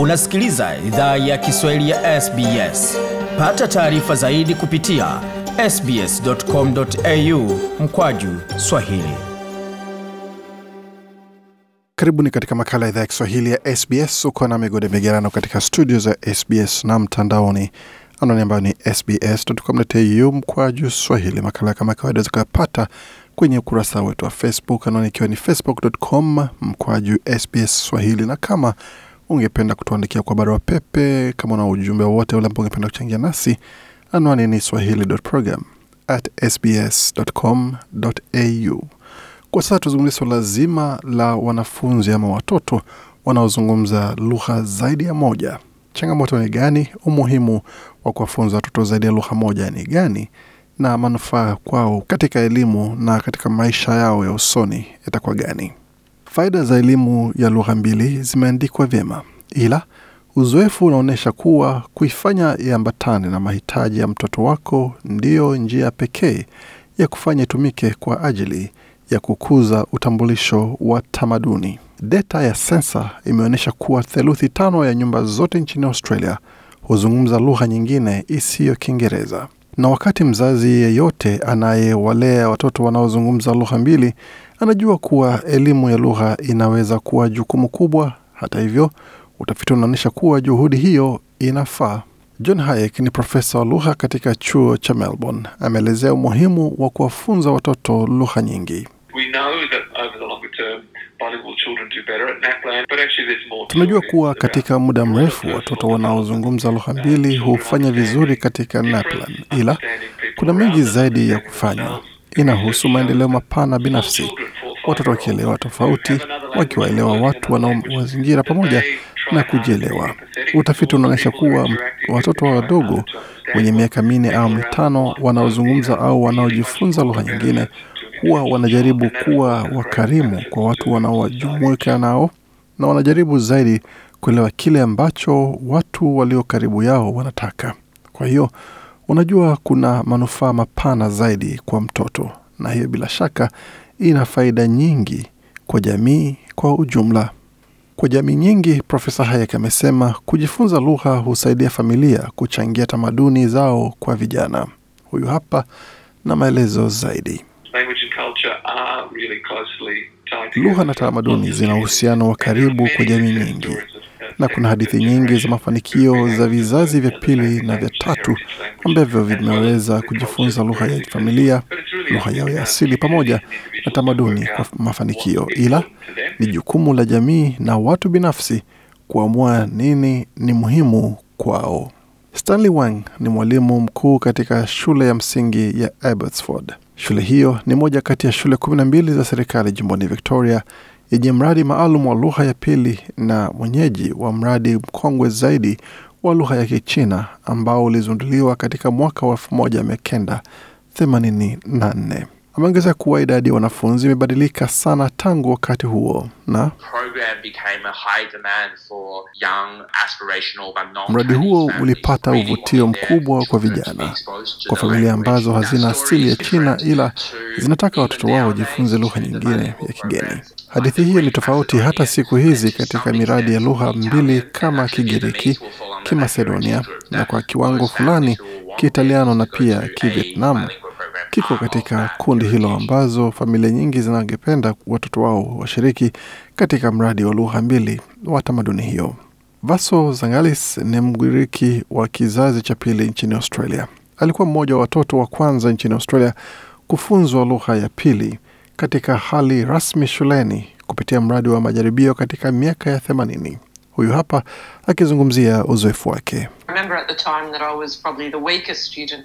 Unasikiliza idhaa ya Kiswahili ya SBS. Pata taarifa zaidi kupitia sbs.com.au mkwaju swahili. Karibuni katika makala ya idhaa ya Kiswahili ya SBS. Uko na migode migerano katika studio za SBS na mtandaoni, anwani ambayo ni sbs.com.au mkwaju swahili. Makala kama kawaida zikapata kwenye ukurasa wetu wa Facebook, anwani ikiwa ni facebook.com mkwaju SBS swahili, na kama ungependa kutuandikia kwa barua pepe, kama una ujumbe wowote ule ambao ungependa kuchangia nasi, anwani ni swahili.program. Kwa sasa tuzungumzie suala zima la wanafunzi ama watoto wanaozungumza lugha zaidi ya moja. Changamoto ni gani? Umuhimu wa kuwafunza watoto zaidi ya lugha moja ni gani? Na manufaa kwao katika elimu na katika maisha yao ya usoni yatakuwa gani? Faida za elimu ya lugha mbili zimeandikwa vyema, ila uzoefu unaonyesha kuwa kuifanya iambatane na mahitaji ya mtoto wako ndiyo njia pekee ya kufanya itumike kwa ajili ya kukuza utambulisho wa tamaduni. Data ya sensa imeonyesha kuwa theluthi tano ya nyumba zote nchini Australia huzungumza lugha nyingine isiyo Kiingereza. Na wakati mzazi yeyote anayewalea watoto wanaozungumza lugha mbili anajua kuwa elimu ya lugha inaweza kuwa jukumu kubwa. Hata hivyo, utafiti unaonyesha kuwa juhudi hiyo inafaa. John Hayek ni profesa wa lugha katika chuo cha Melbourne. Ameelezea umuhimu wa kuwafunza watoto lugha nyingi. Tunajua kuwa katika muda mrefu watoto wanaozungumza lugha mbili hufanya vizuri katika NAPLAN, ila kuna mengi zaidi ya kufanywa. Inahusu maendeleo mapana binafsi, watoto wakielewa tofauti, wakiwaelewa watu wanaowazingira pamoja na kujielewa. Utafiti unaonyesha kuwa watoto wadogo wenye miaka minne au mitano wanaozungumza au wanaojifunza lugha nyingine huwa wanajaribu kuwa wakarimu kwa watu wanaojumuika nao na wanajaribu zaidi kuelewa kile ambacho watu walio karibu yao wanataka. Kwa hiyo unajua, kuna manufaa mapana zaidi kwa mtoto, na hiyo bila shaka ina faida nyingi kwa jamii kwa ujumla. Kwa jamii nyingi, Profesa Hayek amesema kujifunza lugha husaidia familia kuchangia tamaduni zao kwa vijana. Huyu hapa na maelezo zaidi. Lugha na tamaduni zina uhusiano wa karibu kwa jamii nyingi, na kuna hadithi nyingi za mafanikio za vizazi vya pili na vya tatu ambavyo vimeweza kujifunza lugha ya familia, lugha yao ya asili, pamoja na tamaduni kwa mafanikio. Ila ni jukumu la jamii na watu binafsi kuamua nini ni muhimu kwao. Stanley Wang ni mwalimu mkuu katika shule ya msingi ya Abbotsford. Shule hiyo ni moja kati ya shule kumi na mbili za serikali jimboni Victoria yenye mradi maalum wa lugha ya pili na mwenyeji wa mradi mkongwe zaidi wa lugha ya Kichina ambao ulizunduliwa katika mwaka wa 1984. Ameongeza kuwa idadi ya wanafunzi imebadilika sana tangu wakati huo na mradi huo ulipata uvutio mkubwa kwa vijana, kwa familia ambazo hazina asili ya China ila zinataka watoto wao wajifunze lugha nyingine ya kigeni. Hadithi hiyo ni tofauti hata siku hizi katika miradi ya lugha mbili kama Kigiriki, Kimasedonia na kwa kiwango fulani Kiitaliano na pia Kivietnam kiko katika kundi hilo ambazo familia nyingi zinangependa watoto wao washiriki katika mradi wa lugha mbili wa tamaduni hiyo. Vaso Zangalis ni Mgiriki wa kizazi cha pili nchini Australia. Alikuwa mmoja wa watoto wa kwanza nchini Australia kufunzwa lugha ya pili katika hali rasmi shuleni kupitia mradi wa majaribio katika miaka ya themanini. Huyu hapa akizungumzia uzoefu wake.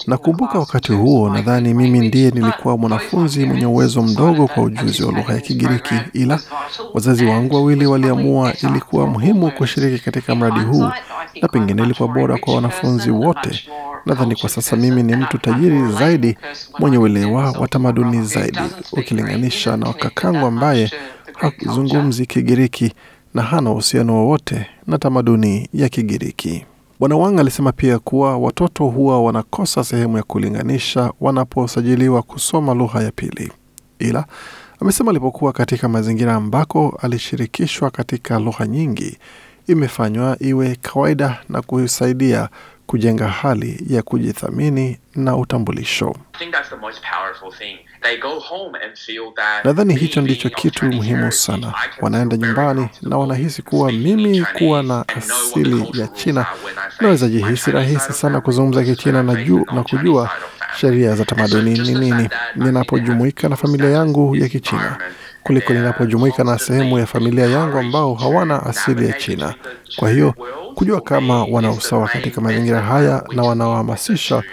Nakumbuka wakati huo, nadhani mimi ndiye nilikuwa mwanafunzi mwenye uwezo mdogo kwa ujuzi wa lugha ya Kigiriki, ila wazazi wangu wawili waliamua ilikuwa muhimu kushiriki katika mradi huu, na pengine ilikuwa bora kwa wanafunzi wote. Nadhani kwa sasa mimi ni mtu tajiri zaidi, mwenye uelewa wa tamaduni zaidi, ukilinganisha na kakangu ambaye hazungumzi Kigiriki na hana uhusiano wowote na tamaduni ya Kigiriki. Bwana Wang alisema pia kuwa watoto huwa wanakosa sehemu ya kulinganisha wanaposajiliwa kusoma lugha ya pili, ila amesema alipokuwa katika mazingira ambako alishirikishwa katika lugha nyingi imefanywa iwe kawaida na kusaidia kujenga hali ya kujithamini na utambulisho. Nadhani hicho ndicho kitu muhimu sana. Wanaenda nyumbani na wanahisi kuwa mimi kuwa na asili ya China, naweza jihisi rahisi sana kuzungumza Kichina na, juu, na kujua sheria za tamaduni ni nini ninapojumuika na familia yangu ya Kichina kuliko ninapojumuika na sehemu ya familia yangu ambao hawana asili ya China. Kwa hiyo kujua kama wana usawa katika mazingira haya na wanaohamasisha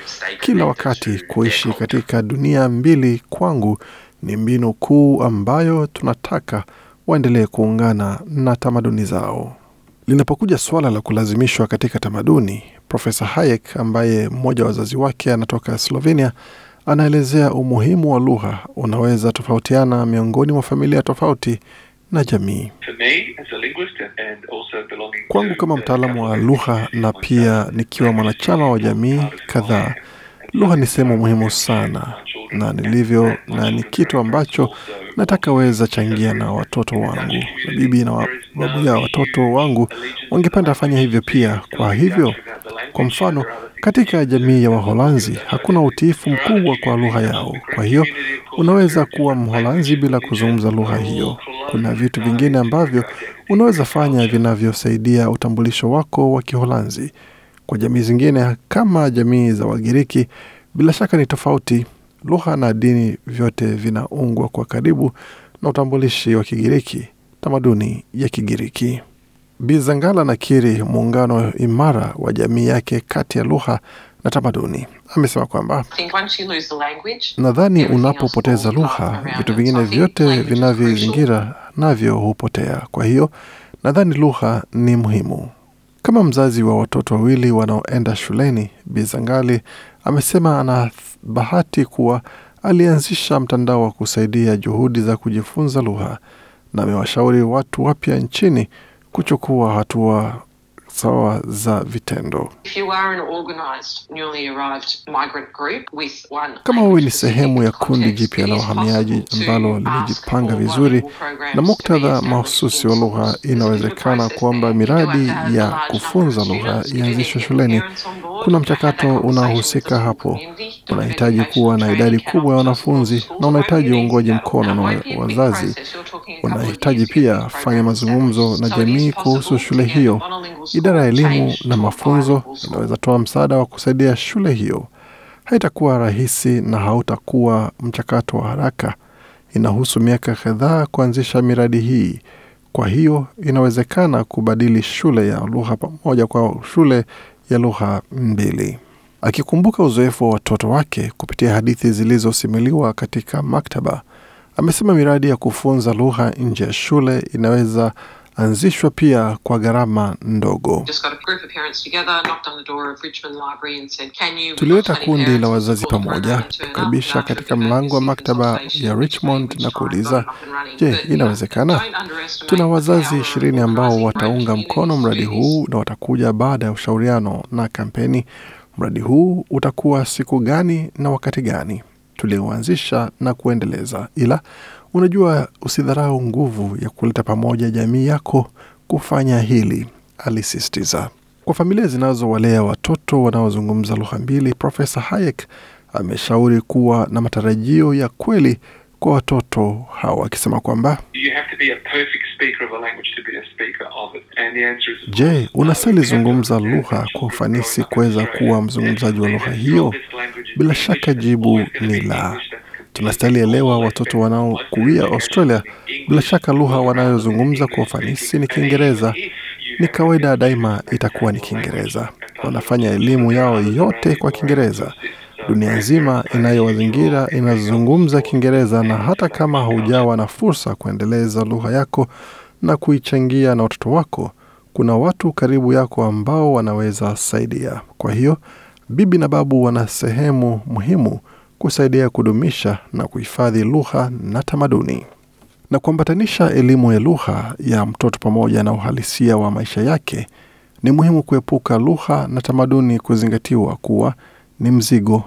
kila wakati kuishi katika dunia mbili, kwangu ni mbinu kuu ambayo tunataka waendelee kuungana na tamaduni zao. Linapokuja suala la kulazimishwa katika tamaduni, Profesa Hayek ambaye mmoja wa wazazi wake anatoka Slovenia anaelezea umuhimu wa lugha unaweza tofautiana miongoni mwa familia tofauti na jamii. Kwangu kama mtaalamu wa lugha na pia nikiwa mwanachama wa jamii kadhaa, lugha ni sehemu muhimu sana na nilivyo, na ni kitu ambacho nataka weza changia na watoto wangu, bibi na babu ya watoto wangu wangependa afanya hivyo pia. Kwa hivyo, kwa mfano katika jamii ya Waholanzi hakuna utiifu mkubwa kwa lugha yao. Kwa hiyo unaweza kuwa Mholanzi bila kuzungumza lugha hiyo. Kuna vitu vingine ambavyo unaweza fanya vinavyosaidia utambulisho wako wa Kiholanzi. Kwa jamii zingine kama jamii za Wagiriki, bila shaka ni tofauti. Lugha na dini vyote vinaungwa kwa karibu na utambulishi wa Kigiriki, tamaduni ya Kigiriki. Bizangala nakiri muungano imara wa jamii yake kati ya lugha na tamaduni. Amesema kwamba nadhani unapopoteza lugha, vitu vingine vyote vinavyoizingira navyo hupotea. Kwa hiyo nadhani lugha ni muhimu. Kama mzazi wa watoto wawili wanaoenda shuleni, Bizangali amesema ana bahati kuwa alianzisha mtandao wa kusaidia juhudi za kujifunza lugha na amewashauri watu wapya nchini kuchukua hatua sawa za vitendo. Kama wewe ni sehemu ya kundi jipya la wahamiaji ambalo limejipanga vizuri na muktadha mahususi wa lugha, inawezekana kwamba miradi ya kufunza lugha ianzishwe shuleni. Kuna mchakato unaohusika hapo. Unahitaji kuwa na idadi kubwa ya wanafunzi na unahitaji uungwaji mkono na wazazi. Unahitaji pia fanya mazungumzo na jamii kuhusu shule hiyo. Idara ya elimu na mafunzo inaweza toa msaada wa kusaidia shule hiyo. Haitakuwa rahisi na hautakuwa mchakato wa haraka. Inahusu miaka kadhaa kuanzisha miradi hii. Kwa hiyo inawezekana kubadili shule ya lugha pamoja kwa shule ya lugha mbili. Akikumbuka uzoefu wa watoto wake kupitia hadithi zilizosimuliwa katika maktaba, amesema miradi ya kufunza lugha nje ya shule inaweza anzishwa pia kwa gharama ndogo. Tulileta kundi la wazazi pamoja, tukaribisha katika mlango wa maktaba ya Richmond na kuuliza, je, inawezekana? Tuna wazazi ishirini ambao wataunga mkono mradi huu na watakuja baada ya ushauriano na kampeni. Mradi huu utakuwa siku gani na wakati gani? Tulioanzisha na kuendeleza, ila unajua, usidharau nguvu ya kuleta pamoja jamii yako kufanya hili, alisisitiza. Kwa familia zinazowalea watoto wanaozungumza lugha mbili, Profesa Hayek ameshauri kuwa na matarajio ya kweli kwa watoto hawa, akisema kwamba Je, unastahili zungumza lugha kwa ufanisi kuweza kuwa mzungumzaji wa lugha hiyo? Bila shaka jibu ni la. Tunastahili elewa watoto wanaokuia Australia, bila shaka lugha wanayozungumza kwa ufanisi ni Kiingereza. Ni kawaida daima itakuwa ni Kiingereza. Wanafanya elimu yao yote kwa Kiingereza. Dunia nzima inayowazingira inazungumza Kiingereza, na hata kama haujawa na fursa kuendeleza lugha yako na kuichangia na watoto wako, kuna watu karibu yako ambao wanaweza saidia. Kwa hiyo bibi na babu wana sehemu muhimu kusaidia kudumisha na kuhifadhi lugha na tamaduni na kuambatanisha elimu ya lugha ya mtoto pamoja na uhalisia wa maisha yake. Ni muhimu kuepuka lugha na tamaduni kuzingatiwa kuwa ni mzigo,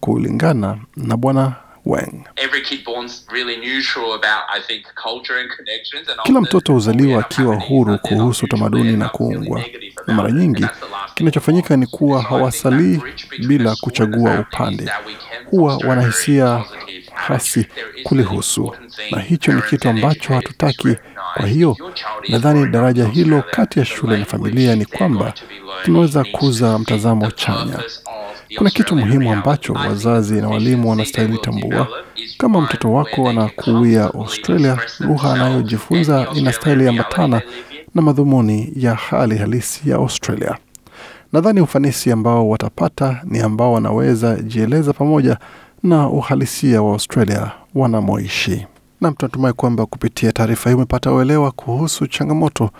kulingana na Bwana Weng. every kid born's really neutral about I think culture and connections and Kila mtoto huzaliwa akiwa huru kuhusu tamaduni na kuungwa, na mara nyingi kinachofanyika ni kuwa hawasalii bila kuchagua upande, huwa wanahisia hasi kulihusu, na hicho ni kitu ambacho hatutaki. Kwa hiyo nadhani daraja hilo kati ya shule na familia ni kwamba tunaweza kuza mtazamo chanya. Kuna kitu muhimu ambacho wazazi na walimu wanastahili tambua. Kama mtoto wako anakuia Australia, lugha anayojifunza inastahili ambatana na madhumuni ya hali halisi ya Australia. Nadhani ufanisi ambao watapata ni ambao wanaweza jieleza pamoja na uhalisia wa Australia wanamoishi. Nam, tunatumai kwamba kupitia taarifa hii umepata uelewa kuhusu changamoto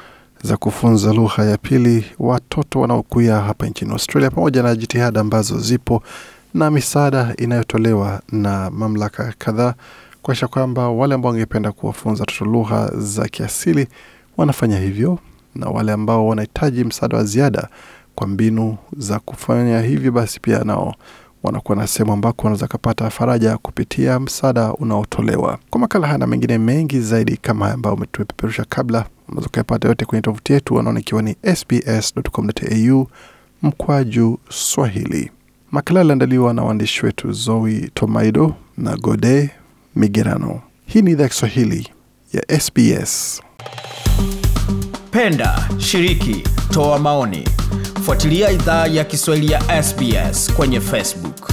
za kufunza lugha ya pili watoto wanaokuya hapa nchini Australia, pamoja na jitihada ambazo zipo na misaada inayotolewa na mamlaka kadhaa kuakisha kwamba wale ambao wangependa kuwafunza watoto lugha za kiasili wanafanya hivyo, na wale ambao wanahitaji msaada wa ziada kwa mbinu za kufanya hivyo, basi pia nao wanakuwa na sehemu ambako wanaweza kapata faraja kupitia msaada unaotolewa. Kwa makala haya na mengine mengi zaidi kama haya ambayo tumepeperusha kabla, unaweza ukayapata yote kwenye tovuti yetu anaona ikiwa ni sbs.com.au mkwaju Swahili. Makala aliandaliwa na waandishi wetu Zoe Tomaido na Gode Migerano. Hii ni idhaa ya Kiswahili ya SBS. Penda, shiriki, toa maoni. Fuatilia idhaa ya Kiswahili ya SBS kwenye Facebook.